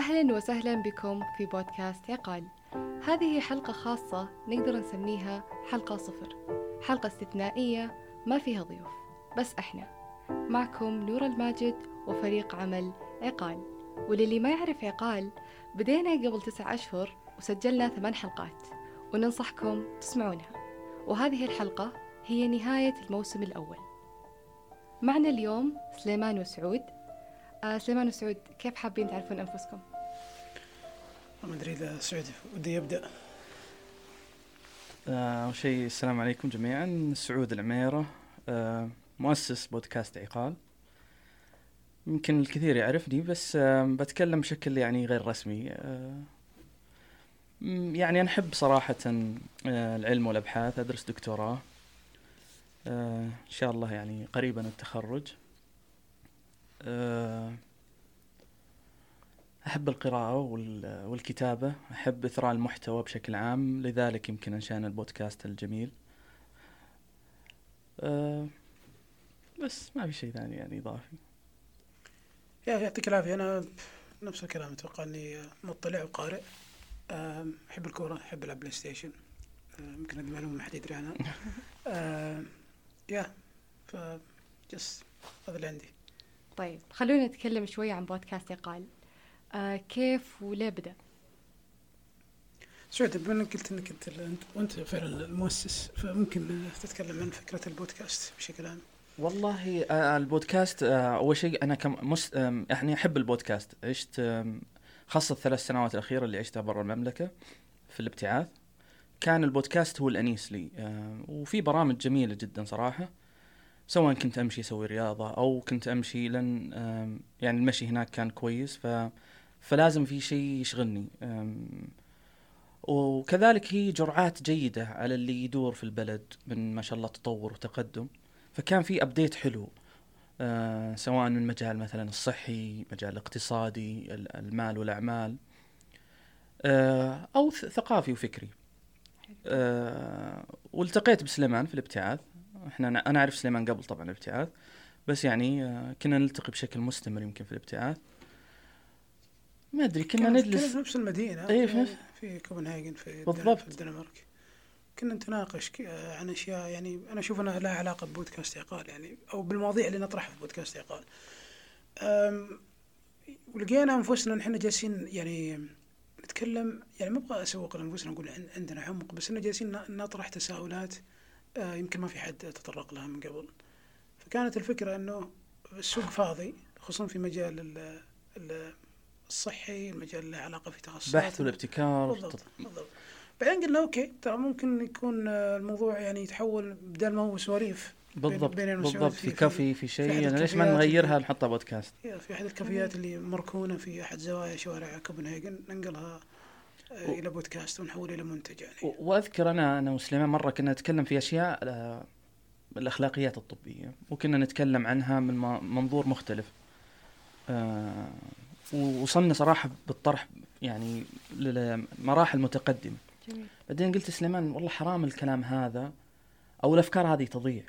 أهلا وسهلا بكم في بودكاست عقال. هذه حلقة خاصة نقدر نسميها حلقة صفر. حلقة استثنائية ما فيها ضيوف بس إحنا. معكم نور الماجد وفريق عمل عقال. وللي ما يعرف عقال بدينا قبل تسع أشهر وسجلنا ثمان حلقات وننصحكم تسمعونها. وهذه الحلقة هي نهاية الموسم الأول. معنا اليوم سليمان وسعود. آه سليمان وسعود كيف حابين تعرفون أنفسكم؟ ما أدري إذا سعود ودي يبدأ. آه، أول شيء السلام عليكم جميعا. سعود العميرة آه، مؤسس بودكاست عقال. يمكن الكثير يعرفني بس آه، بتكلم بشكل يعني غير رسمي. آه، يعني أنا أحب صراحة آه، العلم والأبحاث. أدرس دكتوراه. آه، إن شاء الله يعني قريبا التخرج. أحب القراءة وال- والكتابة أحب إثراء المحتوى بشكل عام لذلك يمكن أنشأنا البودكاست الجميل. أه بس ما في شيء ثاني يعني إضافي. يا يعطيك العافية. أنا نفس الكلام أتوقع إني مطلع وقارئ. آم، أحب الكورة أحب ألعب بلاي ستيشن. آم، يمكن هذه معلومة ما حد يدري عنها. آم، يا ف جس هذا اللي عندي. طيب خلونا نتكلم شوي عن بودكاست عقال آه كيف وليه بدأ؟ سعود بما إنك قلت إنك أنت انت وأنت فعلا المؤسس فممكن تتكلم عن فكرة البودكاست بشكل عام. والله آه البودكاست آه أول شيء أنا كمس يعني أحب البودكاست. عشت آم، خاصة الثلاث سنوات الأخيرة اللي عشتها برا المملكة في الابتعاث. كان البودكاست هو الأنيس لي آه وفي برامج جميلة جدا صراحة. سواء كنت أمشي أسوي رياضة أو كنت أمشي لأن آم، يعني المشي هناك كان كويس. ف فلازم في شيء يشغلني. وكذلك هي جرعات جيدة على اللي يدور في البلد من ما شاء الله تطور وتقدم. فكان في ابديت حلو آه سواء من مجال مثلا الصحي مجال الاقتصادي ال- المال والأعمال آه أو ث- ثقافي وفكري. آه والتقيت بسليمان في الابتعاث. إحنا أنا أعرف سليمان قبل طبعا الابتعاث بس يعني كنا نلتقي بشكل مستمر يمكن في الابتعاث. ما أدري كنا نجلس في نفس المدينة إيه، في نفس- في كوبنهاجن في بالضبط. في الدنمارك كنا نتناقش عن أشياء يعني أنا أشوف أنها لها علاقة ببودكاست عقال يعني أو بالمواضيع اللي نطرحها في بودكاست عقال. ولقينا أنفسنا ان إحنا جالسين يعني نتكلم يعني ما أبغى أسوق لأنفسنا نقول عن- عندنا عمق بس اننا جالسين نطرح تساؤلات آه، يمكن ما في حد تطرق لها من قبل. فكانت الفكرة إنه السوق فاضي خصوصا في مجال ال- ال- الصحي المجال له علاقة في تخصصات. بحث والابتكار. بالضبط بالضبط. بعدين قلنا okay ترى ممكن يكون آه، الموضوع يعني يتحول بدل ما هو سواليف بالضبط بين بالضبط. في- في كافي في شيء. يعني ليش ما نغيرها نحطها بودكاست؟ يا في أحد الكافيات اللي مركونة في أحد زوايا شوارع كوبنهاجن ننقلها آه، و- إلى بودكاست ونحولها إلى منتج يعني. و- وأذكر أنا أنا وسليمان مرة كنا نتكلم في أشياء آه، الأخلاقيات الطبية وكنا نتكلم عنها من منظور مختلف. آه، ووصلنا صراحة بالطرح يعني لمراحل متقدمه جميل. بعدين قلت سليمان والله حرام الكلام هذا أو الأفكار هذه تضيع.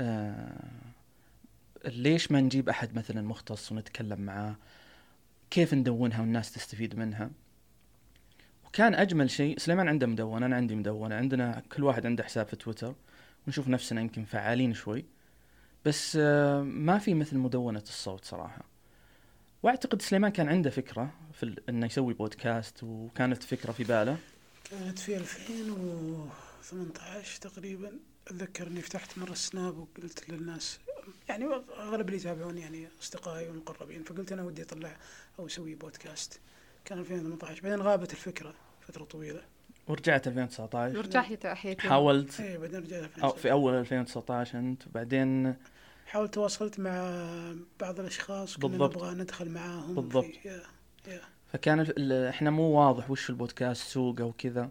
آه، ليش ما نجيب أحد مثلا مختص ونتكلم معاه؟ كيف ندونها والناس تستفيد منها؟ وكان أجمل شيء سليمان عنده مدونه أنا عندي مدونه عندنا كل واحد عنده حساب في تويتر ونشوف نفسنا يمكن فعالين شوي. بس آه، ما في مثل مدونة الصوت صراحة. وأعتقد سليمان كان عنده فكرة في ال- إنه يسوي بودكاست وكانت فكرة في باله. كانت في 2018 تقريبا. أتذكر إني فتحت مرة السناب وقلت للناس يعني أغلب اللي يتابعوني يعني أصدقائي والمقربين فقلت أنا ودي أطلع أو أسوي بودكاست كان 2018 بعدين غابت الفكرة فترة طويلة. ورجعت 2019 ورجعت أحيتي حاولت. اي بعدين رجعت في أول 2019 أنت. وبعدين حاولت تواصلت مع بعض الأشخاص كنا بالضبط. نبغى ندخل معاهم بالضبط. في يا يا. فكان ال- إحنا مو واضح وش البودكاست سوقه وكذا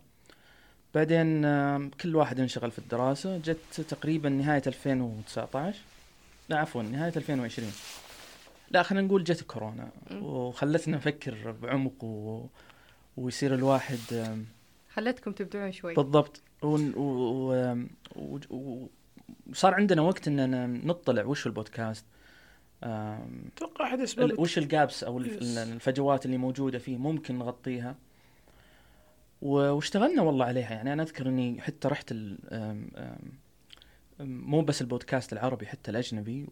بعدين كل واحد انشغل في الدراسة. جت تقريبا نهاية 2019 لا عفوا نهاية 2020 لا خلينا نقول جت كورونا. وخلتنا نفكر بعمق و... ويصير الواحد خلتكم تبدعون شوي. بالضبط. ون- و... و... و... و... وصار عندنا وقت اننا نطلع وش البودكاست أتوقع أحد أسباب وش الجابس أو. الفجوات اللي موجودة فيه ممكن نغطيها. واشتغلنا والله عليها. يعني أنا أذكر إني حتى رحت مو بس البودكاست العربي حتى الأجنبي.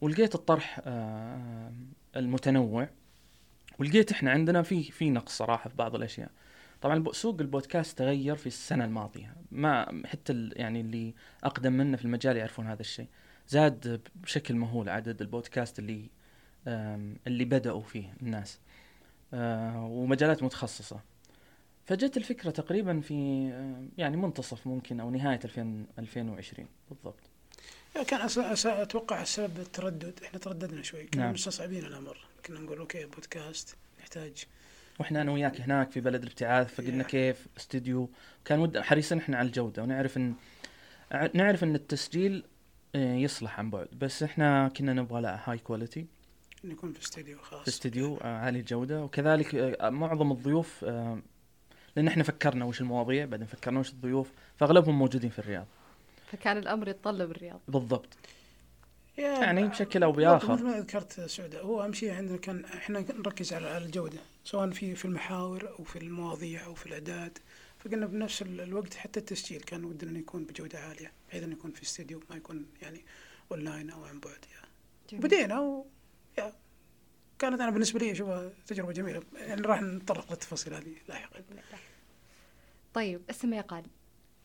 ولقيت الطرح المتنوع. ولقيت إحنا عندنا في في نقص صراحة في بعض الأشياء. طبعا سوق البودكاست تغير في السنة الماضية. ما حتى ال- يعني اللي أقدم منا في المجال يعرفون هذا الشيء. زاد بشكل مهول عدد البودكاست اللي اللي بدأوا فيه الناس آه، ومجالات متخصصة. فجت الفكرة تقريبا في يعني منتصف ممكن نهاية 2000 2020 بالضبط. كان. أتوقع السبب التردد. إحنا ترددنا شوي. كنا نعم. مستصعبين الأمر. كنا نقول أوكي بودكاست يحتاج وإحنا أنا وياك هناك في بلد الابتعاث فقلنا Yeah. كيف استوديو كان ود حريصين إحنا على الجودة ونعرف ان نعرف إن التسجيل آه، يصلح عن بعد. بس إحنا كنا نبغى لا هاي كواليتي إنه يكون في استديو خاص. في استديو آه، عالي الجودة. وكذلك آه، معظم الضيوف لأن إحنا فكرنا وش المواضيع بعدين فكرنا وش الضيوف فأغلبهم موجودين في الرياض. فكان الأمر يتطلب الرياض. بالضبط. يعني بشكل بالضبط، بآخر. مثل ما ذكرت سعودة هو أهم شيء عندنا كان إحنا نركز على الجودة. سواء في في المحاور أو في المواضيع أو في الاعداد فقلنا بنفس ال- الوقت حتى التسجيل كان ودنا إنه يكون بجودة عالية بحيث إنه يكون في استديو ما يكون يعني أونلاين أو عن بعد يعني. بدينا و يا كانت أنا بالنسبة لي اشوفها تجربة جميلة يعني راح نتطرق للتفاصيل هذه لاحقا طيب اسم يقال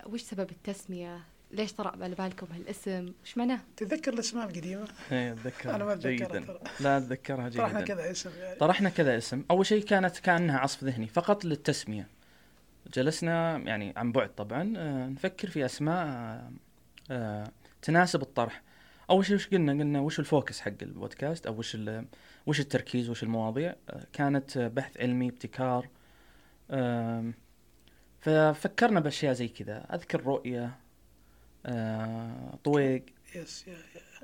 وش سبب التسمية؟ ليش طرأ على بالكم هالاسم؟ وش معناه؟ تتذكر الأسماء القديمة؟ إيه أتذكرها أنا ما أتذكرها جيدا. ترى. لا أتذكرها طرحنا جيدا كذا اسم يعني. طرحنا كذا اسم. أول شيء كانت كأنها عصف ذهني فقط للتسمية. جلسنا يعني عن بعد طبعا آه، نفكر في أسماء آه، آه، تناسب الطرح. أول شيء وش قلنا؟ قلنا وش ال focus حق البودكاست؟ أو وش ال- وش التركيز؟ وش المواضيع؟ آه، كانت بحث علمي ابتكار. ففكرنا بأشياء زي كذا. أذكر رؤية. طويق yes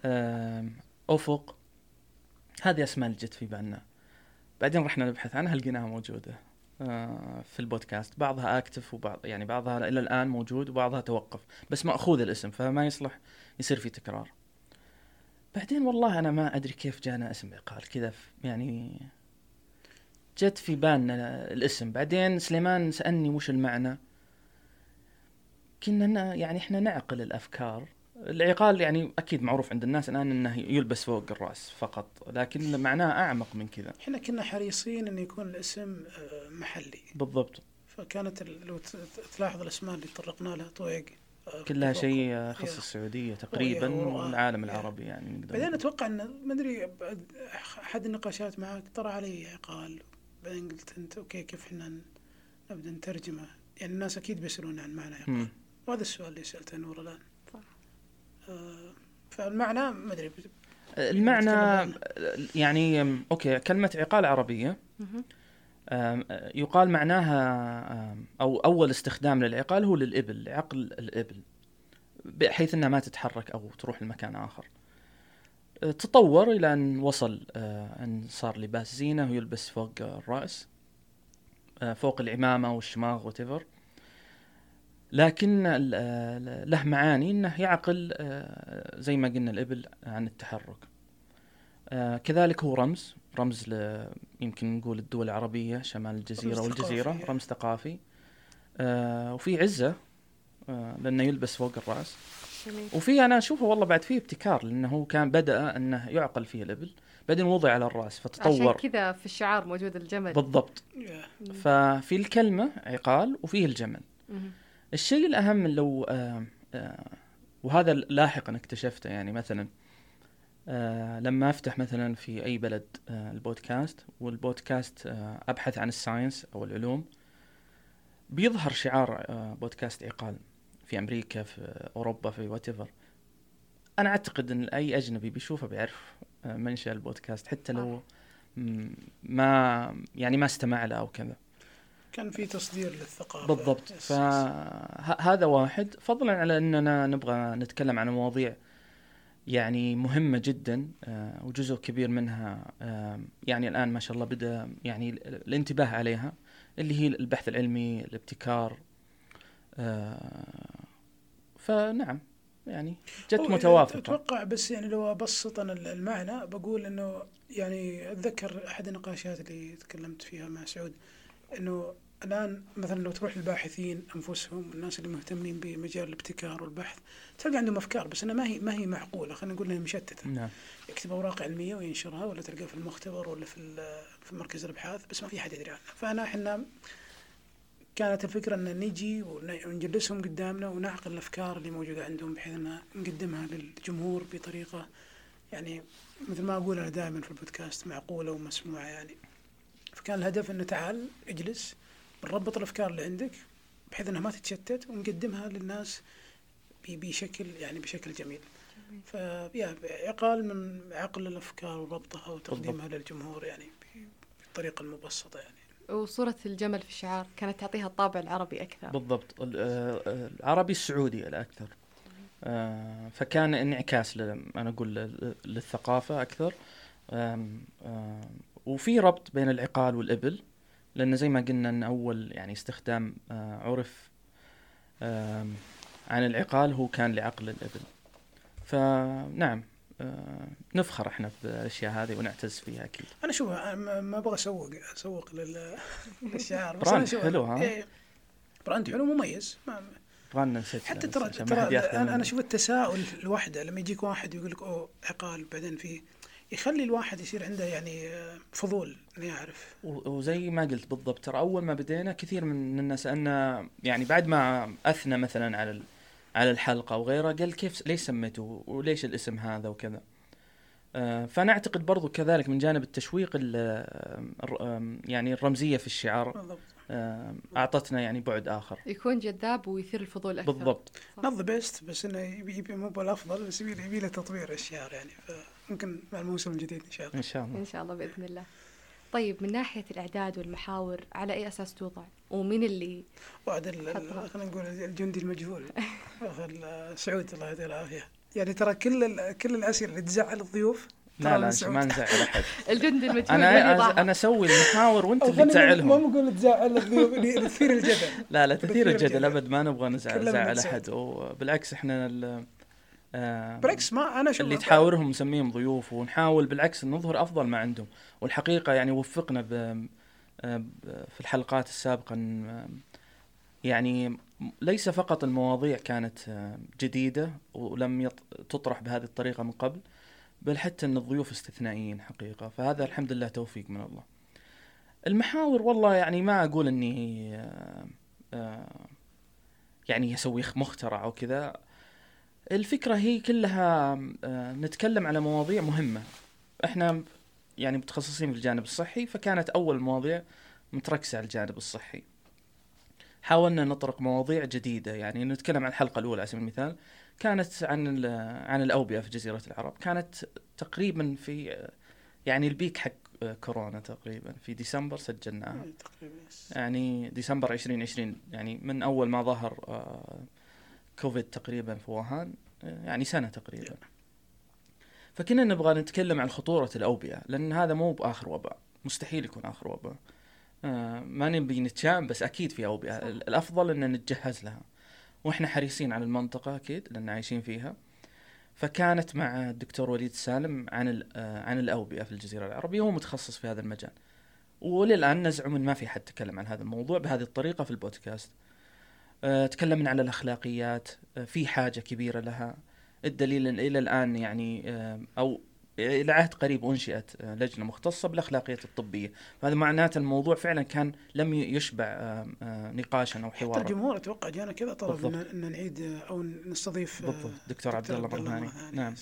آم، أفق. هذه أسماء اللي جت في بالنا. بعدين رحنا نبحث عنها لقيناها موجودة آه، في البودكاست. بعضها active وبعض يعني بعضها إلى الآن موجود وبعضها توقف. بس مأخوذ الاسم فما يصلح يصير في تكرار. بعدين والله أنا ما أدري كيف جانا اسم عقال كذا يعني جت في بالنا الاسم. بعدين سليمان سألني وش المعنى. كنا يعني إحنا نعقل الأفكار العقال يعني أكيد معروف عند الناس الآن إنه يلبس فوق الرأس فقط لكن معناه أعمق من كذا إحنا كنا حريصين انه يكون الاسم آه، محلي بالضبط فكانت لو تلاحظ الأسماء اللي تطرقنا لها طويق آه، كلها. شيء يا. السعودية تقريبا والعالم. العربي يعني نقدر بعدين. أتوقع إن ما أدري أحد النقاشات معك طرى علي عقال بعدين قلت أنت okay كيف إحنا نبدأ نترجمه يعني الناس أكيد بيسألون عن معنى عقال. وهذا السؤال اللي سألته نور الآن. صح. آه فالمعنى ما أدري المعنى يعني أم، okay كلمة عقال عربية. مهم. أم، يقال معناها أم، أو أول استخدام للعقال هو للإبل عقل الإبل بحيث إنها ما تتحرك أو تروح لمكان آخر. أه، تطور إلى أن وصل أن صار لباس زينة ويلبس فوق الرأس أه، فوق العمامة والشماغ وتفر لكن له معاني إنه يعقل أه، زي ما قلنا الإبل عن التحرك. أه، كذلك هو رمز رمز يمكن نقول الدول العربية شمال الجزيرة رمز والجزيرة ثقافي. رمز ثقافي. آه وفي عزة آه لأنه يلبس فوق الرأس. جميل. وفي أنا أشوفه والله بعد فيه ابتكار لأنه هو كان بدأ أنه يعقل فيه الإبل بعدين وضع على عشان فتطور. كذا في الشعار موجود الجمل. بالضبط. ففي الكلمة عقال وفيه الجمل. الشيء الأهم لو آه آه وهذا لاحقا اكتشفته يعني مثلا آه لما أفتح مثلا في أي بلد آه البودكاست والبودكاست آه أبحث عن ال science أو العلوم بيظهر شعار آه بودكاست عقال في أمريكا في أوروبا في whatever أنا أعتقد أن أي أجنبي بيشوفه بيعرف آه منشأ البودكاست حتى لو ما يعني ما استمع له أو كذا. كان في تصدير للثقافة. بالضبط. فهذا واحد. فضلا على أننا نبغى نتكلم عن مواضيع يعني مهمة جدا آه، وجزء كبير منها آه، يعني الآن ما شاء الله بدأ يعني ال- الانتباه عليها اللي هي البحث العلمي الابتكار آه، فنعم يعني جت متوافقة. أتوقع بس يعني لو أبسط أنا المعنى بقول إنه يعني أتذكر أحد النقاشات اللي تكلمت فيها مع سعود. إنه الآن مثلا لو تروح للباحثين أنفسهم الناس اللي مهتمين بمجال الابتكار والبحث تلقى عندهم أفكار بس إنها ما هي ما هي معقولة خلينا نقول إنها مشتتة. نعم. يكتب أوراق علمية وينشرها ولا تلقاها في المختبر ولا في في مركز الأبحاث بس ما في أحد يدري عنها. فأنا إحنا كانت الفكرة إن نجي ون- ونجلسهم قدامنا ونعقل الأفكار اللي موجودة عندهم بحيث ان نقدمها للجمهور بطريقة يعني مثل ما أقول أنا دائما في البودكاست معقولة ومسموعة يعني. فكان الهدف إنه تعال اجلس بنربط الأفكار اللي عندك بحيث إنها ما تتشتت ونقدمها للناس ب- بشكل يعني بشكل جميل. فيا عقال من عقل الأفكار وربطها وتقديمها للجمهور يعني بالطريقة المبسطة يعني. وصورة الجمل في الشعار كانت تعطيها الطابع العربي أكثر. بالضبط. ال- العربي السعودي الأكثر. آه، فكان انعكاس ل- أنا أقول لل- وفي ربط بين العقال والإبل لأن زي ما قلنا إن أول يعني استخدام آه، عرف عن العقال هو كان لعقل الإبل فنعم آه، نفخر إحنا بالأشياء هذه ونعتز فيها أكيد أنا شوف ما أبغى أسوق أسوق لل- للشعار بس brand حلو، ها؟ إيه، brand حلو مميز ما بغانا نسجل حتى ترى ترى أنا. أشوف التساؤل الوحده لما يجيك واحد يقول لك أوه عقال بعدين في يخلي الواحد يصير عنده يعني آه، فضول إنه يعرف. وزي ما قلت بالضبط ترى أول ما بدينا كثير من الناس سألنا يعني بعد ما أثنى مثلا على على الحلقة وغيره قال كيف ليش سميته؟ وليش الاسم هذا؟ وكذا. آه، فأنا أعتقد برضو كذلك من جانب التشويق آم، يعني الرمزية في الشعار بالضبط. آه، أعطتنا يعني بعد آخر. يكون جذاب ويثير الفضول أكثر. بالضبط. not the best بس إنه يبي مو بالأفضل بس يبي له تطوير الشعار يعني. فممكن مع الموسم الجديد إن شاء الله إن شاء الله إن شاء الله بإذن الله طيب من ناحية الإعداد والمحاور على أي أساس توضع ومين اللي وعد. خلينا نقول الجندي المجهول ال- سعود الله يعطيه العافية يعني ترى كل ال- كل الأسئلة اللي تزعل الضيوف ترى لا لا. ما نزعل أحد الجندي المجهول أنا؟ أنا أسوي المحاور وأنت اللي نقول- ما تزعلهم بقول تزعل الضيوف اللي تثير الجدل لا لا تثير الجدل. أبد ما نبغى نزعل نزعل. أحد وبالعكس إحنا ال- آه، بالعكس ما أنا شوف اللي تحاورهم نسميهم ضيوف ونحاول بالعكس نظهر أفضل ما عندهم. والحقيقة يعني وفقنا ب آه، في الحلقات السابقة آه، يعني ليس فقط المواضيع كانت آه، جديدة ولم تطرح بهذه الطريقة من قبل بل حتى إن الضيوف استثنائيين حقيقة. فهذا الحمد لله توفيق من الله. المحاور والله يعني ما أقول إني يعني أسوي مخترع أو كذا. الفكرة هي كلها آه، نتكلم على مواضيع مهمة. إحنا يعني متخصصين في الجانب الصحي فكانت أول مواضيع متركزة على الجانب الصحي. حاولنا نطرق مواضيع جديدة يعني نتكلم عن الحلقة الأولى على سبيل المثال. كانت عن عن الأوبئة في جزيرة العرب. كانت تقريبا في آه، يعني البيك حق آه، كورونا تقريبا في ديسمبر سجلناها. إيه،. يعني ديسمبر 2020 يعني من أول ما ظهر كوفيد تقريبا في ووهان يعني سنة تقريبا. فكنا نبغى نتكلم عن خطورة الأوبئة لأن هذا مو بآخر وباء مستحيل يكون آخر وباء. آه، ما نبي نتشائم بس أكيد في أوبئة. الأفضل أن نتجهز لها. وإحنا حريصين على المنطقة أكيد لأن عايشين فيها. فكانت مع الدكتور وليد سالم عن آه، عن الأوبئة في الجزيرة العربية. هو متخصص في هذا المجال. وللآن نزعم إن ما في حد تكلم عن هذا الموضوع بهذه الطريقة في البودكاست. أه تكلمنا عن الأخلاقيات أه في حاجة كبيرة لها الدليل إن إلى الآن يعني أه أو إلى عهد قريب أنشئت لجنة مختصة بالأخلاقيات الطبية، فهذا معناته الموضوع فعلا كان لم يشبع نقاشا أو حتى حوارا. الجمهور أتوقع جانا كذا طلب. ان نعيد آه، أو نستضيف آه، بالضبط دكتور عبد الله مرهاني نعم.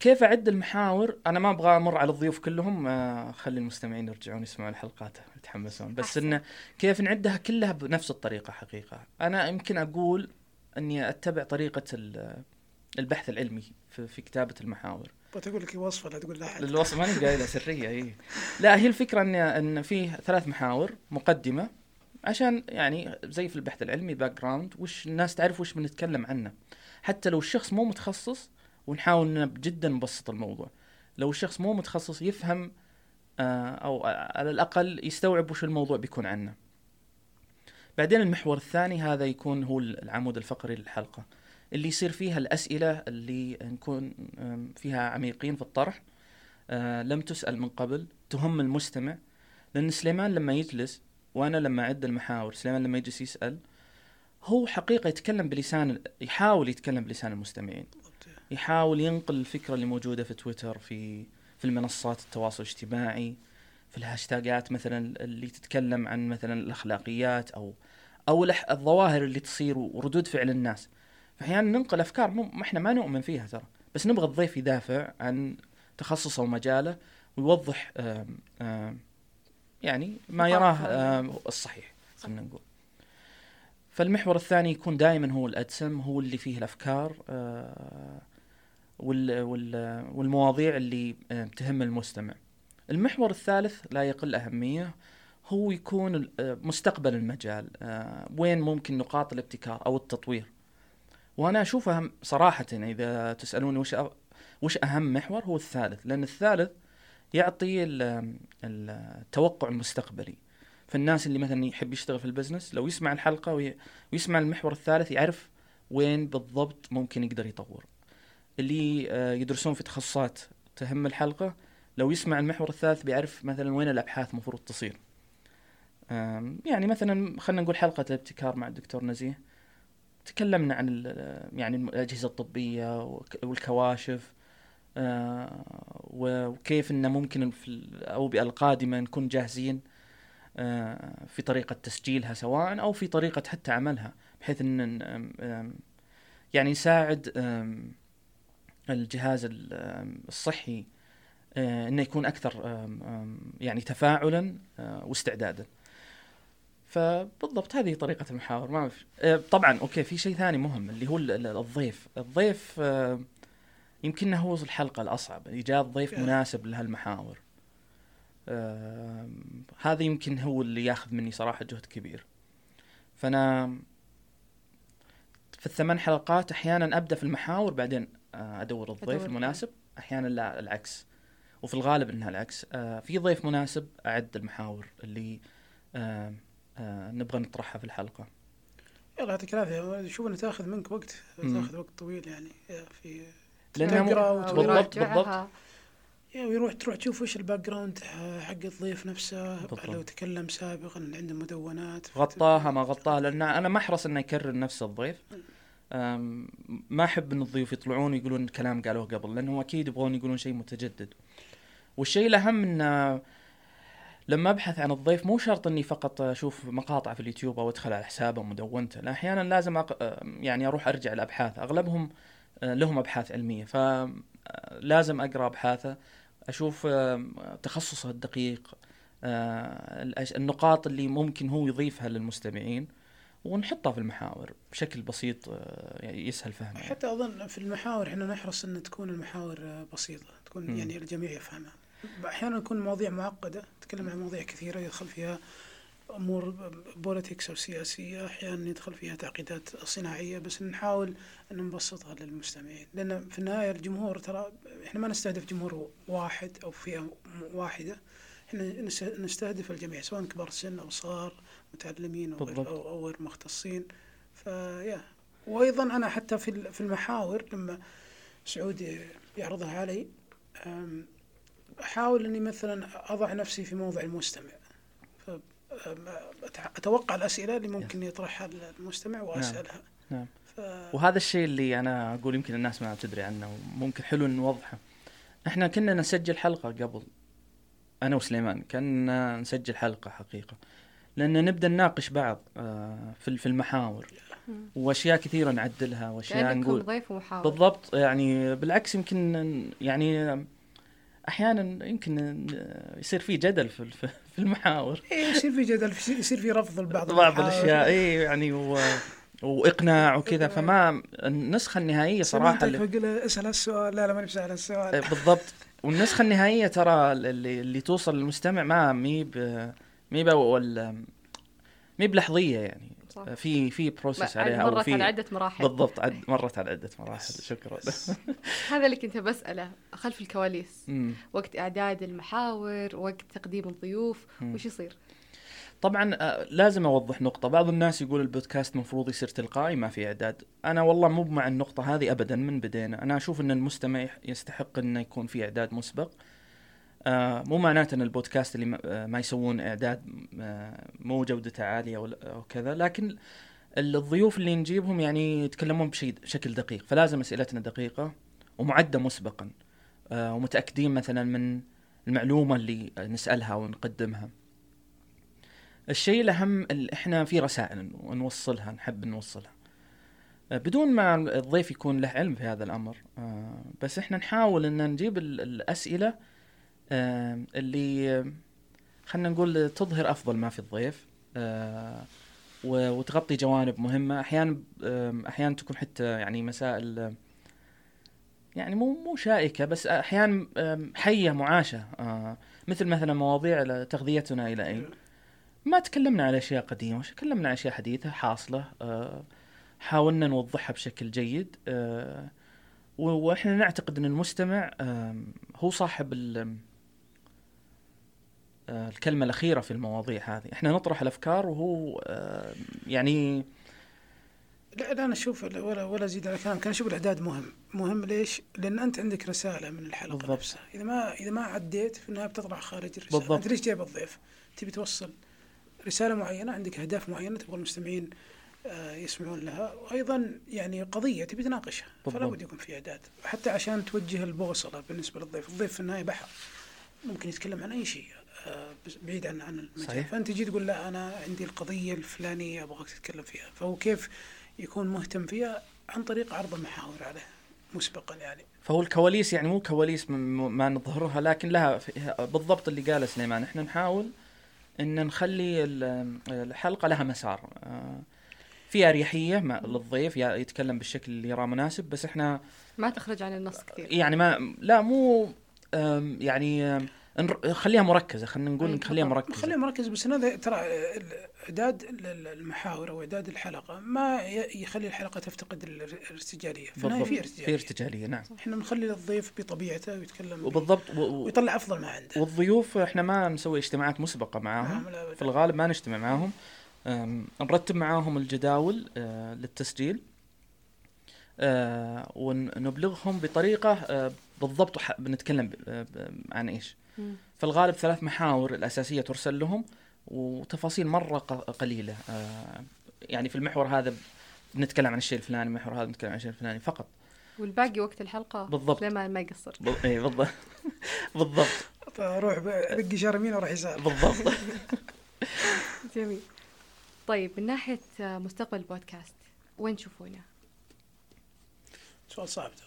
كيف أعد المحاور؟ أنا ما أبغى أمر على الضيوف كلهم آه، خلي المستمعين يرجعون يسمعون الحلقات يتحمسون بس. انه كيف نعدها كلها بنفس الطريقة حقيقة. أنا يمكن أقول إني أتبع طريقة ال- البحث العلمي في, في كتابة المحاور. بغيت أقول لك وصفة لا تقول لا احد الوصف ماني قايلها سرية إي لا هي الفكرة إن إن في ثلاث محاور مقدمة عشان يعني زي في البحث العلمي background وش الناس تعرف وش بنتكلم عنه حتى لو الشخص مو متخصص ونحاول إن جدا نبسط الموضوع. لو الشخص مو متخصص يفهم آه، أو على الأقل يستوعب وش الموضوع بيكون عنه. بعدين المحور الثاني هذا يكون هو العمود الفقري للحلقة. اللي يصير فيها الأسئلة اللي نكون فيها عميقين في الطرح. آه، لم تسأل من قبل تهم المستمع. لأن سليمان لما يجلس وأنا لما أعد المحاور سليمان لما يجلس يسأل هو حقيقة يتكلم بلسان يحاول يتكلم بلسان المستمعين. يحاول ينقل الفكرة اللي موجودة في تويتر في في المنصات التواصل الاجتماعي في الهاشتاجات مثلا اللي تتكلم عن مثلا الأخلاقيات أو أو الظواهر اللي تصير وردود فعل الناس. فاحيانا ننقل أفكار ما إحنا ما نؤمن فيها ترى. بس نبغى الضيف يدافع عن تخصصه ومجاله ويوضح آم آم يعني ما يراه آم خلينا نقول. فالمحور الثاني يكون دائما هو الأدسم هو اللي فيه الأفكار آه، وال وال والمواضيع اللي آه، تهم المستمع. المحور الثالث لا يقل أهمية هو يكون آه، مستقبل المجال. آه، وين ممكن نقاط الابتكار أو التطوير. وأنا اشوفها صراحة إذا تسالوني وش وش أهم محور هو الثالث لأن الثالث يعطي ال- ال- التوقع المستقبلي. فالناس اللي مثلا يحب يشتغل في ال business لو يسمع الحلقة وي- ويسمع المحور الثالث يعرف وين بالضبط ممكن يقدر يطور اللي آه، يدرسون في تخصصات تهم الحلقة لو يسمع المحور الثالث بيعرف مثلا وين الأبحاث المفروض تصير. يعني مثلا خلينا نقول حلقة الابتكار مع الدكتور نزيه. تكلمنا عن يعني الأجهزة الطبية والكواشف آه، وكيف إنه ممكن في الاوبئه القادمه نكون جاهزين آه، في طريقة تسجيلها سواء أو في طريقة حتى عملها بحيث إن يعني نساعد آم، الجهاز الصحي آه، إنه يكون أكثر يعني تفاعلا آه، واستعدادا. فبالضبط هذه طريقة المحاور ما في آه، طبعا أوكي في شيء ثاني مهم اللي هو ال- ال- الضيف، الضيف يمكن هو الحلقة الأصعب إيجاد ضيف. مناسب لهالمحاور. هذا يمكن هو اللي ياخذ مني صراحة جهد كبير. فأنا في الثمان حلقات أحيانا أبدأ في المحاور بعدين أدور الضيف أدور. المناسب. أحيانا لا العكس. وفي الغالب إنها العكس. آه، في ضيف مناسب أعد المحاور اللي آه، آه، نبغى نطرحها في الحلقة. يلا يعطيك العافيه شوف انها تاخذ منك وقت. تاخذ وقت طويل يعني في لأنها بالضبط، بالضبط. ويروح تروح تشوف وش ال background حق الضيف نفسه. بالضبط. لو تكلم سابقا عنده مدونات. غطاها ما غطاها لأن أنا ما أحرص إنه يكرر نفس الضيف. ما أحب إن الضيوف يطلعون ويقولون كلام قالوه قبل لأنهم أكيد يبغون يقولون شيء متجدد. والشيء الأهم انه لما أبحث عن الضيف مو شرط إني فقط أشوف مقاطع في اليوتيوب أو أدخل على حسابه مدونته لا أحيانا لازم أق... يعني أروح أرجع الابحاث أغلبهم آه، لهم أبحاث علمية فلازم أقرأ أبحاثه أشوف آه، تخصصه الدقيق النقاط اللي ممكن هو يضيفها للمستمعين. ونحطها في المحاور بشكل بسيط آه، يعني يسهل فهمه حتى أظن في المحاور إحنا نحرص إن تكون المحاور آه، بسيطة تكون مم. يعني الجميع يفهمها. أحيانا تكون مواضيع معقدة تتكلم عن مواضيع كثيرة يدخل فيها أمور بوليتكس أو سياسية أحيانا يدخل فيها تعقيدات صناعية بس نحاول إن نبسطها للمستمعين. لأن في النهاية الجمهور ترى إحنا ما نستهدف جمهور واحد أو فئة واحدة. إحنا نس- نستهدف الجميع سواء كبار السن أو صغار متعلمين أو غير, أو غير مختصين. فيا وأيضا أنا حتى في في المحاور لما سعود يعرضها علي أحاول إني مثلا أضع نفسي في موضع المستمع. أتوقع الأسئلة اللي ممكن يطرحها المستمع وأسألها. نعم. ف... وهذا الشيء اللي أنا أقول يمكن الناس ما تدري عنه وممكن حلو نوضحه. إحنا كنا نسجل حلقة قبل. أنا وسليمان كنا نسجل حلقة حقيقة لأن نبدأ نناقش بعض آه، في في المحاور. وأشياء كثيرة نعدلها وأشياء نقول ضيف ومحاور. بالضبط يعني بالعكس يمكن يعني أحيانا يمكن يصير في جدل في في في المحاور. إيه يصير في جدل يصير في رفض لبعض بعض. الأشياء اي يعني و... وإقناع وكذا. فما النسخة النهائية صراحة اللي... فقل اسأل هالسؤال لا لا ماني بسأل هالسؤال إيه، بالضبط. والنسخة النهائية ترى اللي, اللي توصل للمستمع ما مي ب مي ب وال مي بلحظية يعني صح. في في process بعد عليها مرت على عدة مراحل بالضبط عد مرت على عدة مراحل شكرا هذا اللي كنت بسأله خلف الكواليس مم. وقت إعداد المحاور وقت تقديم الضيوف مم. وش يصير؟ طبعا آه، لازم أوضح نقطة. بعض الناس يقول البودكاست مفروض يصير تلقائي ما في إعداد. أنا والله مو مع النقطة هذه ابدا من بدينا. أنا أشوف إن المستمع يستحق إنه يكون في إعداد مسبق. آه مو معناته إن البودكاست اللي ما, آه يسوون إعداد مو جودته عالية أو كذا. لكن الضيوف اللي نجيبهم يعني يتكلمون بشكل دقيق. فلازم أسئلتنا دقيقة ومعدة مسبقا. ومتأكدين مثلا من المعلومة اللي نسألها ونقدمها. الشيء الأهم اللي إحنا في رسائل نوصلها نحب نوصلها. آه، بدون ما الضيف يكون له علم في هذا الأمر آه، بس إحنا نحاول إن نجيب ال- الأسئلة آه، اللي خلينا نقول تظهر أفضل ما في الضيف وتغطي جوانب مهمة. أحيانا أحيانا تكون حتى يعني مسائل يعني مو مو شائكة بس أحيانا حية معاشة مثل مثلا مواضيع تغذيتنا إلى اين ما تكلمنا على أشياء قديمة تكلمنا على أشياء حديثة حاصلة آه، حاولنا نوضحها بشكل جيد آه، وإحنا نعتقد إن المستمع هو صاحب آه، الكلمة الأخيرة في المواضيع هذه إحنا نطرح الأفكار وهو يعني لا لا أنا أشوف ولا ولا أزيد على كلامك أنا أشوف الاعداد مهم مهم ليش؟ لأن أنت عندك رسالة من الحلقة بالضبط. نفسها إذا ما إذا ما عديت في النهاية بتطلع خارج الرسالة بالضبط. انت ليش جايب الضيف؟ تبي توصل رسالة معينة عندك أهداف معينة تبغى المستمعين آه، يسمعون لها وأيضا يعني قضية تبي تناقشها فلا. بد يكون في إعداد. حتى عشان توجه البوصلة بالنسبة للضيف الضيف في النهاية بحر ممكن يتكلم عن أي شيء آه، بعيد عن عن المجال. صحيح. فأنت تجي تقول لا أنا عندي القضية الفلانية أبغاك تتكلم فيها. فهو كيف يكون مهتم فيها؟ عن طريق عرض المحاور عليه مسبقا يعني. فهو الكواليس يعني مو كواليس ما نظهرها لكن لها بالضبط اللي قاله سليمان. إحنا نحاول إن نخلي ال- الحلقة لها مسار. آه، في أريحية مع للضيف يا- يتكلم بالشكل اللي يراه مناسب بس إحنا ما تخرج عن النص كثير. يعني ما لا مو يعني آم، نر- خليها مركزة خلينا نقول نخليها بالضبط. مركزة خليه مركز بس هذا ترى إعداد المحاور أو اعداد الحلقة ما يخلي الحلقة تفتقد ال- الارتجالية في النهاية بالضبط في في ارتجالية ارتجالية نعم إحنا نخلي الضيف بطبيعته ويتكلم وبالضبط و- ويطلع أفضل ما عنده والضيوف إحنا ما نسوي اجتماعات مسبقة معاهم نعم،. في الغالب ما نجتمع معاهم نرتب معاهم الجداول آه، للتسجيل آه، ونبلغهم بطريقة آه، بالضبط بنتكلم عن إيش. في الغالب ثلاث محاور الأساسية ترسل لهم وتفاصيل مرة ق- قليلة. آه، يعني في المحور هذا بنتكلم عن الشيء الفلاني المحور هذا بنتكلم عن الشيء الفلاني فقط. والباقي وقت الحلقة بالضبط. لما ما يقصر. اي بالضبط بالضبط. فروح ب- دق اشاره يمين وراح يسار بالضبط. جميل. طيب من ناحية مستقبل البودكاست وين تشوفونه؟ سؤال صعب. ترى.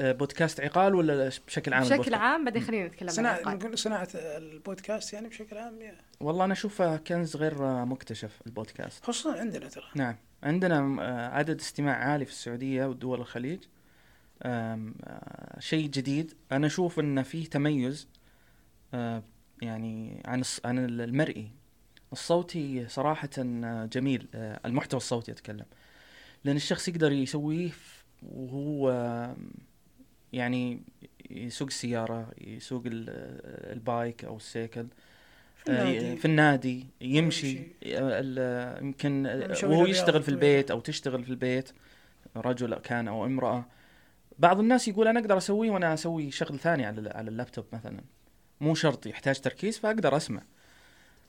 بودكاست عقال ولا بشكل عام بشكل؟ عام؟ بعدين خلينا نتكلم عن العقاد. نقول صناعة البودكاست يعني بشكل عام يعني. والله أنا أشوفه كنز غير مكتشف البودكاست. خصوصا عندنا ترى. نعم. عندنا آه، عدد استماع عالي في السعودية ودول الخليج. آه، شيء جديد. أنا أشوف إنه فيه تميز آه، يعني عن الص- عن المرئي. الصوتي صراحة جميل. المحتوى الصوتي أتكلم. لأن الشخص يقدر يسويه وهو يعني يسوق السيارة يسوق ال- البايك أو السيكل في النادي. آه، في النادي يمشي. آه، يمكن آه، وهو يشتغل في. البيت أو تشتغل في البيت رجل كان أو امرأة بعض الناس يقول أنا أقدر أسويه وأنا أسوي شغل ثاني على على اللابتوب مثلا مو شرط يحتاج تركيز فأقدر أسمع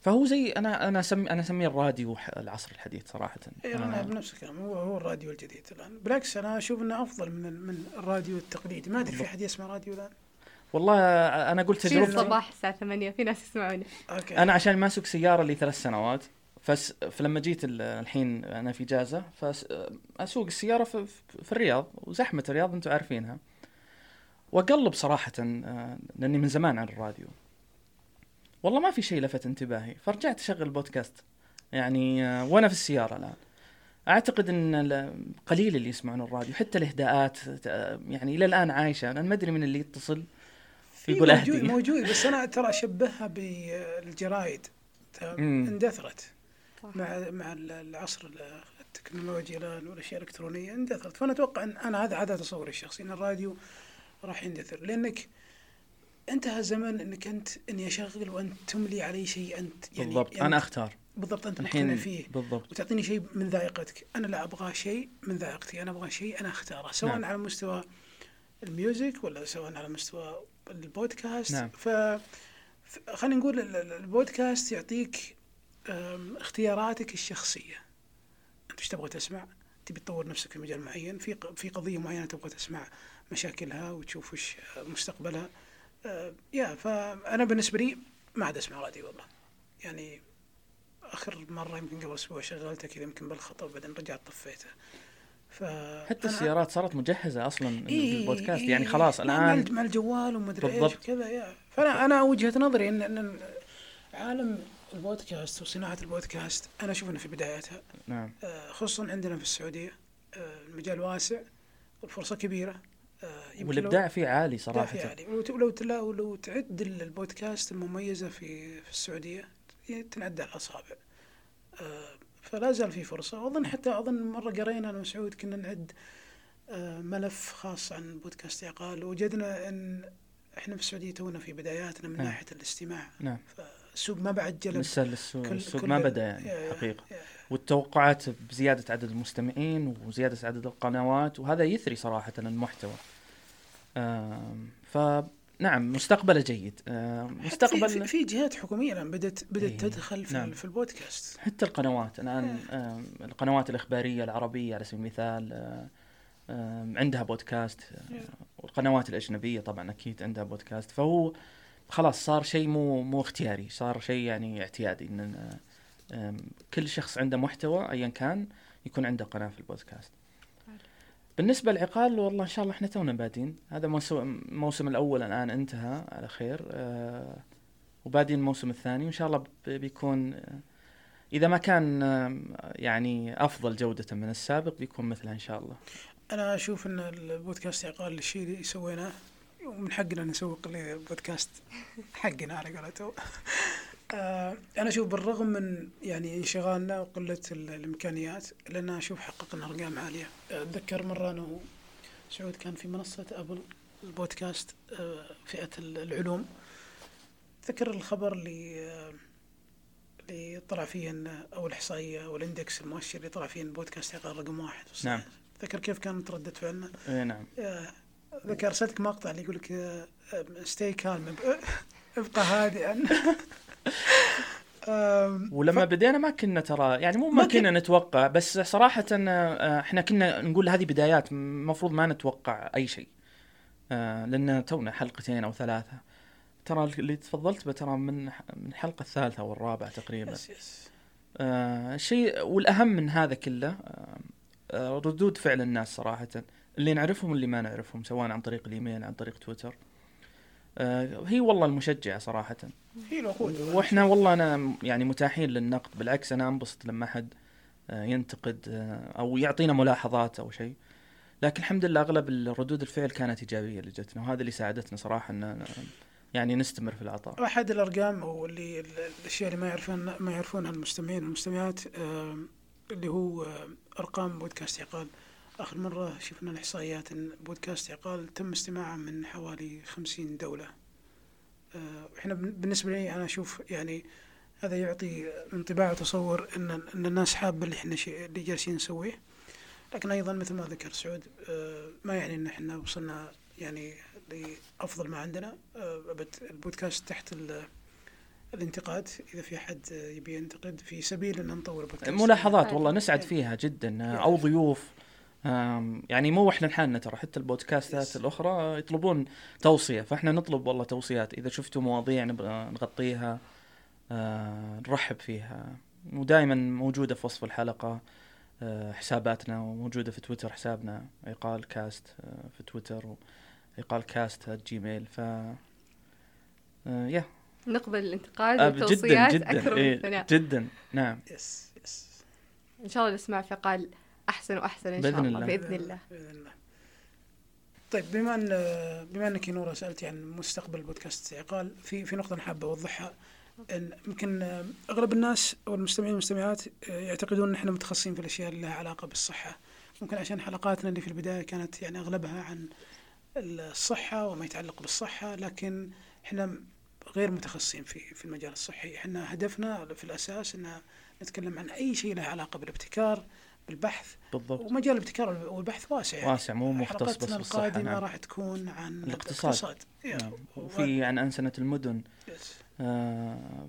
فهو زي أنا أنا أسمي أنا أسميه الراديو ح- العصر الحديث صراحة. إي أنا آه، بنفس الكلام. هو هو الراديو الجديد الآن. بالعكس أنا أشوف إنه أفضل من من الراديو التقليدي. ما أدري في. أحد يسمع راديو الآن؟ والله أنا قلت في تجربتي. الصباح الساعة 8 في ناس يسمعوني. أوكي. أنا عشان ما اسوق سيارة لي ثلاث سنوات فس فلما جيت ال- الحين أنا في إجازة فاسوق السيارة في, في- في الرياض وزحمة الرياض أنتم عارفينها. وأقلب صراحة آه، لأني من زمان عن الراديو. والله ما في شيء لفت انتباهي. فرجعت أشغل بودكاست. يعني آه، وأنا في السيارة الآن. أعتقد إن قليل اللي يسمعون الراديو حتى الإهداءات آه، يعني إلى الآن عايشة. أنا ما أدري من اللي يتصل في يقول موجود أهدي. موجود بس أنا ترى أشبهها بالجرايد. اندثرت. مع مع ال- العصر ال- التكنولوجيا الان والاشياء الالكترونيه اندثرت. فأنا أتوقع إن أنا هذا هذا تصوري الشخصي إن الراديو راح يندثر. لأنك انتهى زمن انك انت اني اشغل وانت تملي علي شيء انت يعني بالضبط يعني أنا أختار. بالضبط أنت مقتنع فيه. بالضبط. وتعطيني شيء من ذائقتك. أنا لا أبغى شيء من ذائقتي. أنا أبغى شيء أنا أختاره. سواء نعم. على مستوى ال music ولا سواء على مستوى البودكاست. نعم. ف خلينا نقول ال- ال- البودكاست يعطيك اختياراتك الشخصية. أنت إيش تبغى تسمع؟ تبي تطور نفسك في مجال معين. في في قضية معينة تبغى تسمع مشاكلها وتشوف وش مستقبلها. yeah فأنا بالنسبة لي ما عاد أسمع راديو والله. يعني آخر مرة يمكن قبل أسبوع شغلته كذا يمكن بالخطأ بعدين رجعت طفيته. ف حتى السيارات صارت مجهزة أصلا إيه بالبودكاست. إيه يعني خلاص الآن مع الجوال ومدري إيش. وكذا يا. فأنا أنا وجهة نظري إن إن عالم البودكاست وصناعة البودكاست أنا أشوف إنه في بداياتها. نعم. آه، خصوصا عندنا في السعودية آه، المجال واسع والفرصة كبيرة. آه، والإبداع فيه عالي صراحة فيه عالي. ولو ولو تعد ال- البودكاست المميزة في في السعودية تنعد على الأصابع. آه، فلا زال في فرصة. واظن حتى أظن مرة قرينا أنا وسعود كنا نعد آه، ملف خاص عن بودكاست عقال وجدنا إن إحنا في السعودية تونا في بداياتنا من نعم. ناحية الاستماع. نعم. فالسوق ما بعد جلب لسه السوق, كل- السوق كل ما بدأ يا- يعني يا- حقيقة. يا- والتوقعات بزيادة عدد المستمعين وزيادة عدد القنوات وهذا يثري صراحة المحتوى. فنعم مستقبله جيد حتى في, في, مستقبل في جهات حكومية الآن بدات بدأت إيه، تدخل في, نعم. في البودكاست حتى القنوات الآن آم، القنوات الإخبارية العربية على سبيل المثال عندها بودكاست إيه. والقنوات الأجنبية طبعا أكيد عندها بودكاست فهو خلاص صار شيء مو مو اختياري صار شيء يعني اعتيادي إن كل شخص عنده محتوى ايا كان يكون عنده قناة في البودكاست. بالنسبة للعقال والله إن شاء الله إحنا تونا بادين. هذا موسم الموسم الأول الآن انتهى على خير آه، وبادين الموسم الثاني. وإن شاء الله بيكون آه، إذا ما كان يعني أفضل جودة من السابق بيكون مثلها إن شاء الله. أنا أشوف إن البودكاست عقال الشيء اللي سويناه ومن حقنا نسوق للبودكاست حقنا على قولته أنا أشوف بالرغم من يعني انشغالنا وقلة ال- الإمكانيات لأن أشوف حققنا أرقام عالية آه، أتذكر مرة أنا وسعود كان في منصة أبل البودكاست آه، فئة ال- العلوم أتذكر الخبر اللي آه، اللي طلع فيه إن أو الاحصائيه أو ال index المؤشر اللي طلع فيه إن بودكاست عقال رقم واحد. نعم. تذكر كيف كانت ردة فعلنا؟ اي نعم آه، ذكر أرسلتك مقطع اللي يقول لك stay calm ابقى هادئا ولما ف- بدينا ما كنا ترى يعني مو ما ما كنا نتوقع بس صراحة آه، إحنا كنا نقول هذه بدايات المفروض ما نتوقع أي شيء. آه، لأن تونا حلقتين أو ثلاثة. ترى اللي تفضلت به ترى من من الحلقة الثالثة أو الرابعة تقريبا. يس يس الشيء والأهم من هذا كله آه، ردود فعل الناس صراحة. اللي نعرفهم واللي ما نعرفهم سواء عن طريق الإيميل عن طريق تويتر. هي والله المشجعة صراحة. هي الوقود وإحنا والله أنا يعني متاحين للنقد بالعكس أنا أنبسط لما حد آه، ينتقد آه، أو يعطينا ملاحظات أو شيء. لكن الحمد لله أغلب الردود الفعل كانت إيجابية اللي جتنا وهذا اللي ساعدتنا صراحة إن يعني نستمر في العطاء. أحد الأرقام أو اللي ال- الأشياء اللي ما يعرفون ما يعرفونها المستمعين والمستمعات اللي هو أرقام بودكاست عقال. آخر مرة شفنا الإحصائيات إن بودكاست عقال تم استماعه من حوالي 50 دولة. آه، إحنا بن- بالنسبة لي أنا أشوف يعني هذا يعطي انطباع وتصور ان إن الناس حابة اللي إحنا شي اللي جالسين نسويه. لكن أيضا مثل ما ذكر سعود آه، ما يعني إن إحنا وصلنا يعني لأفضل ما عندنا. آه، أبد البودكاست تحت ال- الانتقاد. إذا في أحد يبي ينتقد في سبيل إن نطور البودكاست ملاحظات. والله نسعد فيها جدا أو ضيوف. آم، يعني مو إحنا لحالنا ترى حتى البودكاستات. الأخرى يطلبون توصية فإحنا نطلب والله توصيات إذا شفتوا مواضيع نبغى نغطيها آه، نرحب فيها. ودائما موجودة في وصف الحلقة آه، حساباتنا وموجودة في تويتر حسابنا عقال كاست آه، في تويتر وعقال كاست Gmail ف yeah. نقبل الانتقاد جدا والتوصيات جدا أكثر من إيه، الثناء. جدا نعم. yes yes إن شاء الله نسمع في قال أحسن وأحسن إن بإذن شاء الله. الله. بإذن الله. بإذن الله. طيب بما أن بما أنك يا نورة سألتي عن مستقبل بودكاست عقال في في نقطة أنا حابة أوضحها. إن يمكن أغلب الناس أو المستمعين والمستمعات يعتقدون إن إحنا متخصصين في الأشياء اللي لها علاقة بالصحة. ممكن عشان حلقاتنا اللي في البداية كانت يعني أغلبها عن الصحة وما يتعلق بالصحة لكن إحنا غير متخصصين في في المجال الصحي. إحنا هدفنا في الأساس إن نتكلم عن أي شيء له علاقة بالابتكار بالبحث بالضبط ومجال الابتكار والبحث واسع يعني. واسع مو مختص بس بالصحة القادمه نعم. راح تكون عن الاقتصاد. يا. نعم. وفي عن أنسنة المدن يس. آه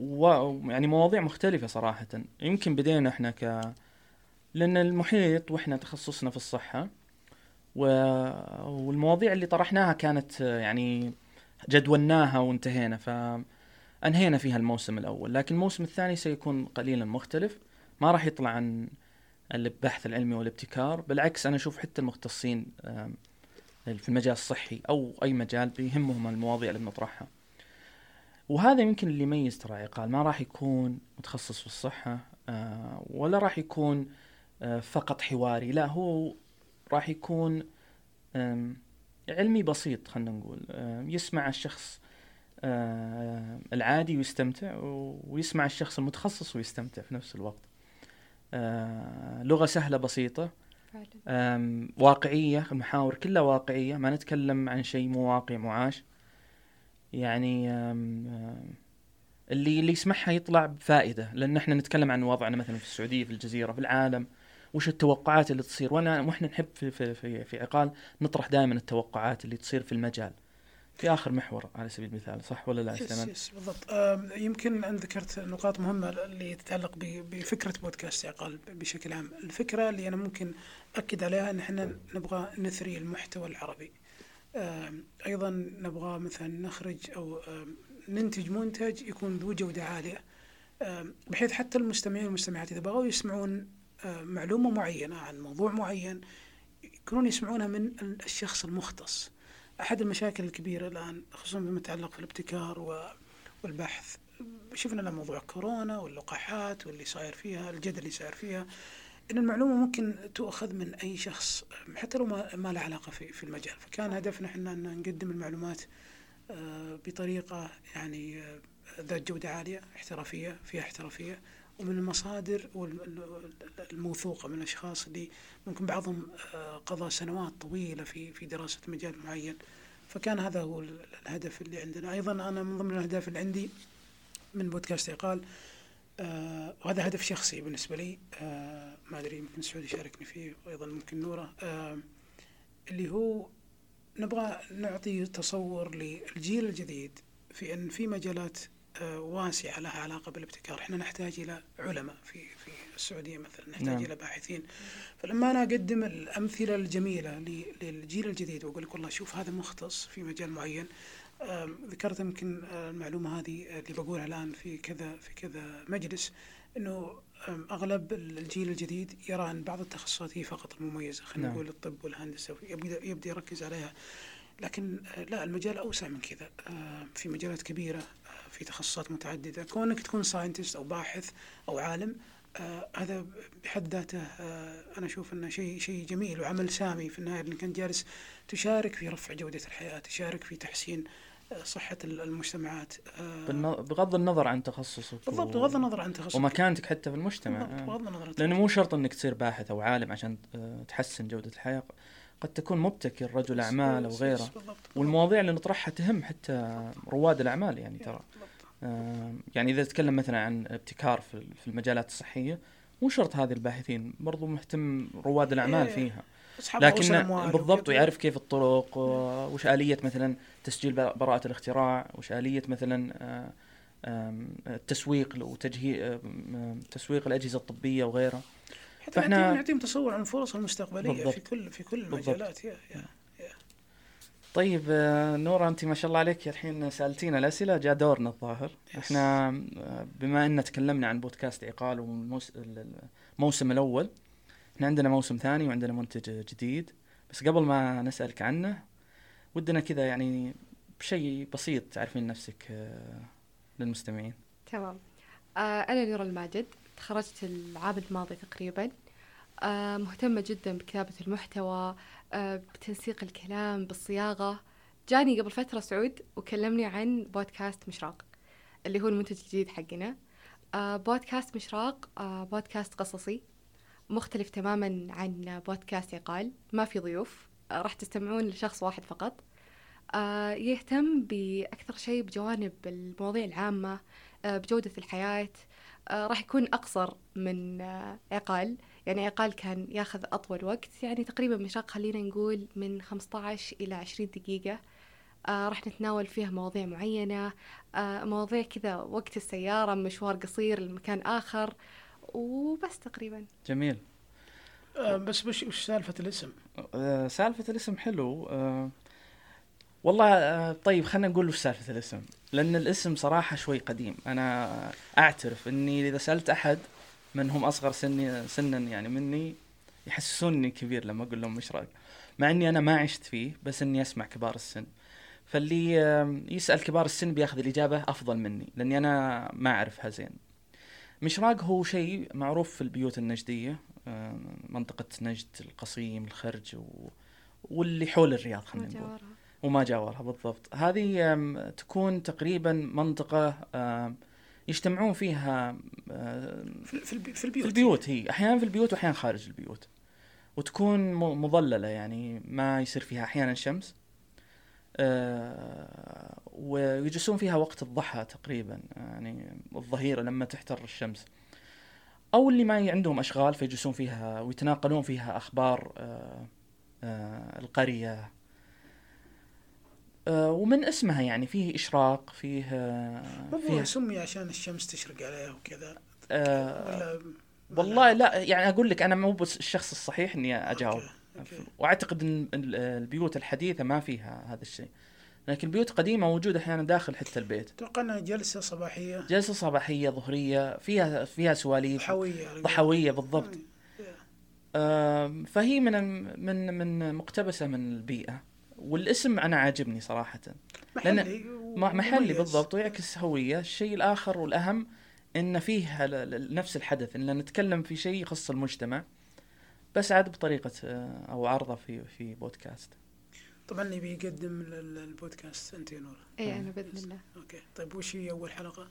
و يعني مواضيع مختلفة صراحة يمكن بدينا إحنا ك لأن المحيط وإحنا تخصصنا في الصحة و... والمواضيع اللي طرحناها كانت يعني جدولناها وانتهينا فأنهينا فيها الموسم الأول لكن الموسم الثاني سيكون قليلا مختلف ما راح يطلع عن البحث العلمي والابتكار بالعكس أنا أشوف حتى المختصين في المجال الصحي أو أي مجال بيهمهم المواضيع اللي بنطرحها. وهذا يمكن اللي يميز ترى عقال ما راح يكون متخصص في الصحة آه، ولا راح يكون آه، فقط حواري لا هو راح يكون علمي بسيط خلينا نقول يسمع الشخص آه، العادي ويستمتع ويسمع الشخص المتخصص ويستمتع في نفس الوقت. آه، لغة سهلة بسيطة. فعلا. أم، واقعية المحاور كلها واقعية ما نتكلم عن شيء مو واقع معاش يعني اللي اللي يسمعها يطلع بفائدة. لأن إحنا نتكلم عن وضعنا مثلا في السعودية في الجزيرة في العالم. وش التوقعات اللي تصير؟ وأنا وإحنا نحب في في في, في عقال نطرح دائما التوقعات اللي تصير في المجال. في آخر محور على سبيل المثال صح ولا لا يس سليمان؟ يس بالضبط. يمكن أن ذكرت نقاط مهمة اللي تتعلق ب- بفكرة بودكاست عقال بشكل عام. الفكرة اللي أنا ممكن أكد عليها أن إحنا نبغى نثري المحتوى العربي. آم، أيضا نبغى مثلا نخرج آم، ننتج منتج يكون ذو جودة عالية. آم، بحيث حتى المستمعين والمستمعات إذا بغوا يسمعون آم، معلومة معينة عن موضوع معين يكونون يسمعونها من الشخص المختص. أحد المشاكل الكبيرة الآن خصوصا فيما يتعلق في الابتكار والبحث. شفنا لما موضوع كورونا واللقاحات واللي صاير فيها الجدل اللي صاير فيها. إن المعلومة ممكن تؤخذ من أي شخص حتى لو ما, ما له علاقة في في المجال. فكان هدفنا إحنا أن نقدم المعلومات آه، بطريقة يعني آه، ذات جودة عالية احترافية فيها احترافية. ومن المصادر الموثوقة من الأشخاص اللي ممكن بعضهم آه، قضى سنوات طويلة في في دراسة مجال معين. فكان هذا هو ال- الهدف اللي عندنا. أيضا أنا من ضمن الأهداف اللي عندي من بودكاست عقال آه وهذا هدف شخصي بالنسبة لي آه ما أدري يمكن سعود يشاركني فيه وأيضا ممكن نوره آه اللي هو نبغى نعطي تصور للجيل الجديد في أن في مجالات واسعة لها علاقة بالابتكار، إحنا نحتاج إلى علماء في في السعودية مثلا، نحتاج نعم. إلى باحثين. فلما أنا أقدم الأمثلة الجميلة للجيل الجديد وأقول لك والله شوف هذا مختص في مجال معين ذكرت يمكن آه، المعلومة هذه اللي بقولها الآن في كذا في كذا مجلس إنه أغلب الجيل الجديد يرى ان بعض التخصصات هي فقط المميزة خلينا نعم. نقول الطب والهندسة يبدأ يبدأ يركز عليها لكن آه، لا المجال أوسع من كذا في مجالات كبيرة في تخصصات متعددة. كونك تكون ساينتست أو باحث أو عالم آه، هذا بحد ذاته آه، أنا أشوف إنه شيء شيء جميل وعمل سامي في النهاية. إنك أنت جالس تشارك في رفع جودة الحياة تشارك في تحسين آه، ال- المجتمعات آه، بغض النظر عن تخصصك بالضبط بغض النظر عن تخصصك. ومكانتك حتى في المجتمع. بغض النظر عن لأنه مو شرط إنك تصير باحث أو عالم عشان آه، تحسن جودة الحياة. قد تكون مبتكر رجل أعمال أو غيره والمواضيع اللي نطرحها تهم حتى رواد الأعمال يعني ترى. آه، يعني إذا تتكلم مثلا عن ابتكار في المجالات الصحية مو شرط هذه الباحثين برضو مهتم رواد الأعمال إيه. فيها لكن بالضبط. ويعرف كيف الطرق وش آلية مثلا تسجيل ب- براءة الاختراع وش آلية مثلا آه، التسويق وتجهيز تسويق الأجهزة الطبية وغيرها حتى فإحنا- نعطيهم تصور عن الفرص المستقبلية بالضبط. في كل في كل بالضبط. المجالات يا يا طيب آه، نورا أنت ما شاء الله عليك. الحين سألتينا الأسئلة جاء دورنا الظاهر. Yes. إحنا آه، بما أن تكلمنا عن بودكاست عقال والموسم الأول إحنا عندنا موسم ثاني وعندنا منتج جديد. بس قبل ما نسألك عنه ودنا كذا يعني بشيء بسيط تعرفين نفسك آه، للمستمعين. تمام. أنا نور الماجد. تخرجت العام الماضي تقريبا. آه مهتمة جدا بكتابة المحتوى آه بتنسيق الكلام بالصياغة. جاني قبل فترة سعود وكلمني عن بودكاست مشراق اللي هو المنتج الجديد حقنا. آه بودكاست مشراق بودكاست قصصي مختلف تماما عن بودكاست عقال ما في ضيوف. راح تستمعون لشخص واحد فقط. يهتم بأكثر شيء بجوانب المواضيع العامة بجودة الحياة راح يكون أقصر من آه، عقال. يعني عقال كان ياخذ أطول وقت. يعني تقريبا مشاق خلينا نقول من 15 إلى 20 دقيقة. آه راح نتناول فيها مواضيع معينة. آه مواضيع كذا وقت السيارة مشوار قصير لمكان آخر. وبس تقريبا. جميل. آه بس وش وش سالفة الاسم؟ آه، سالفة الاسم حلو. آه، والله آه، طيب خلينا نقول وش سالفة الاسم. لأن الاسم صراحة شوي قديم. أنا أعترف أني إذا سألت أحد من هم أصغر سني سنا يعني مني يحسسوني كبير لما أقول لهم مشراق مع أني أنا ما عشت فيه بس أني أسمع كبار السن. فاللي يسأل كبار السن بياخذ الإجابة أفضل مني لأني أنا ما أعرفها زين مشراق هو شيء معروف في البيوت النجدية آه، منطقة نجد القصيم الخرج و... واللي حول الرياض خلينا نقول. وما جاورها بالضبط. هذه تكون تقريبا منطقة يجتمعون فيها في في البي- في البيوت. البيوت هي. أحيانا في البيوت وأحيانا خارج البيوت. وتكون مظللة يعني ما يصير فيها أحيانا شمس. آه، ويجلسون فيها وقت الضحى تقريبا يعني الظهيرة لما تحتر الشمس. أو اللي ما عندهم أشغال فيجلسون فيها ويتناقلون فيها أخبار آه، آه، القرية. ومن اسمها يعني فيه إشراق فيه آه، فيه سمي عشان الشمس تشرق عليه وكذا. آه، ولا والله لا يعني أقول لك أنا مو بس الشخص الصحيح إني أجاوب. okay. okay. وأعتقد إن ال- البيوت الحديثة ما فيها هذا الشيء. لكن البيوت القديمه موجودة أحيانا داخل حتى البيت. أتوقع إنها جلسة صباحية. جلسة صباحية ظهرية فيها فيها سواليف. ضحوية ضحوية بالضبط. آه. فهي من من من مقتبسة من البيئة. والاسم أنا عاجبني صراحة. محلي ما- محلي. بالضبط ويعكس هوية. الشيء الآخر والأهم إن فيه نفس الحدث إن نتكلم في شيء يخص المجتمع بس عاد بطريقة آه، أو عرضة في في بودكاست. طبعا يبي يقدم ال- ال- البودكاست أنت يا نور. اي أنا بإذن الله. أوكي. طيب وش هي أول حلقة؟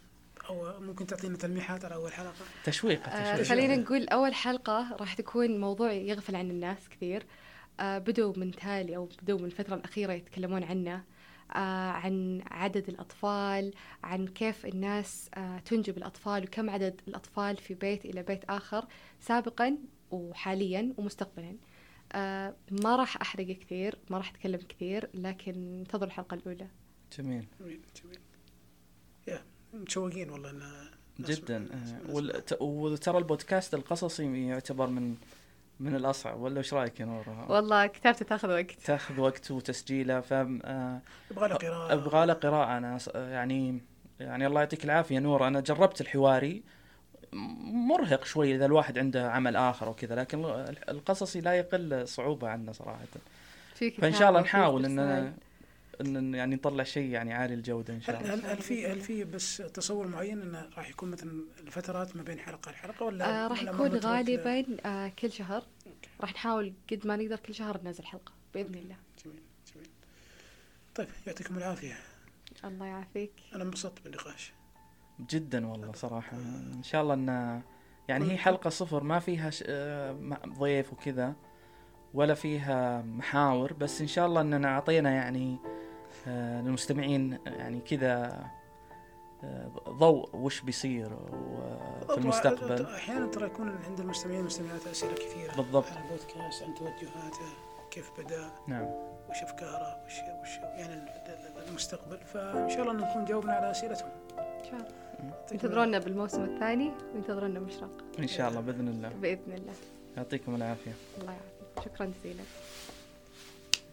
أو ممكن تعطينا تلميحات على أول حلقة؟ تشويق آه تشويق خلينا نقول أول حلقة راح تكون موضوع يغفل عنه الناس كثير. آه بدوا من تالي أو بدوا من الفترة الأخيرة يتكلمون عنه آه عن عدد الأطفال عن كيف الناس آه تنجب الأطفال وكم عدد الأطفال في بيت إلى بيت آخر سابقا وحاليا ومستقبلا. آه ما راح أحرق كثير ما راح أتكلم كثير لكن انتظروا الحلقة الأولى. جميل. جميل جميل. يا متشوقين والله جدا. آه، وترى البودكاست القصصي يعتبر من من الأصعب ولا إيش رأيك يا نور؟ والله كتابته تأخذ وقت. تأخذ وقت وتسجيله ف آه، يبغى له قراءة. أبغى له قراءة. أنا ص- يعني يعني الله يعطيك العافية نور. أنا جربت الحواري مرهق شوي إذا الواحد عنده عمل آخر وكذا لكن ال- القصصي لا يقل صعوبة عنه صراحة. في فإن شاء الله نحاول استرسال. إن يعني نطلع شيء يعني عالي الجودة إن شاء الله. هل, هل في هل في بس تصور معين إنه راح يكون مثلا الفترات ما بين حلقة لحلقة ولا آه راح يكون غالبا آه كل شهر. راح نحاول قد ما نقدر كل شهر ننزل حلقة بإذن الله. جميل جميل. طيب يعطيكم العافية. الله يعافيك. أنا انبسطت بالنقاش. جدا والله صراحة. إن شاء الله إن يعني هي حلقة صفر ما فيها ش... آه، ضيف وكذا. ولا فيها محاور بس إن شاء الله إننا أعطينا يعني آه، للمستمعين يعني كذا آه، ضوء وش بيصير و- في المستقبل. أحيانا ترى يكون عند المستمعين والمستمعات أسئلة كثيرة. بالضبط. عن البودكاست عن توجهاته كيف بدأ نعم. وش أفكاره وش وش يعني ال- ال- المستقبل. فإن شاء الله نكون جاوبنا على أسئلتهم. إن شاء الله. انتظرونا بالموسم الثاني وانتظرونا مشرق إن شاء الله بإذن الله. بإذن الله. يعطيكم العافية. الله يعافيك. شكرا جزيلا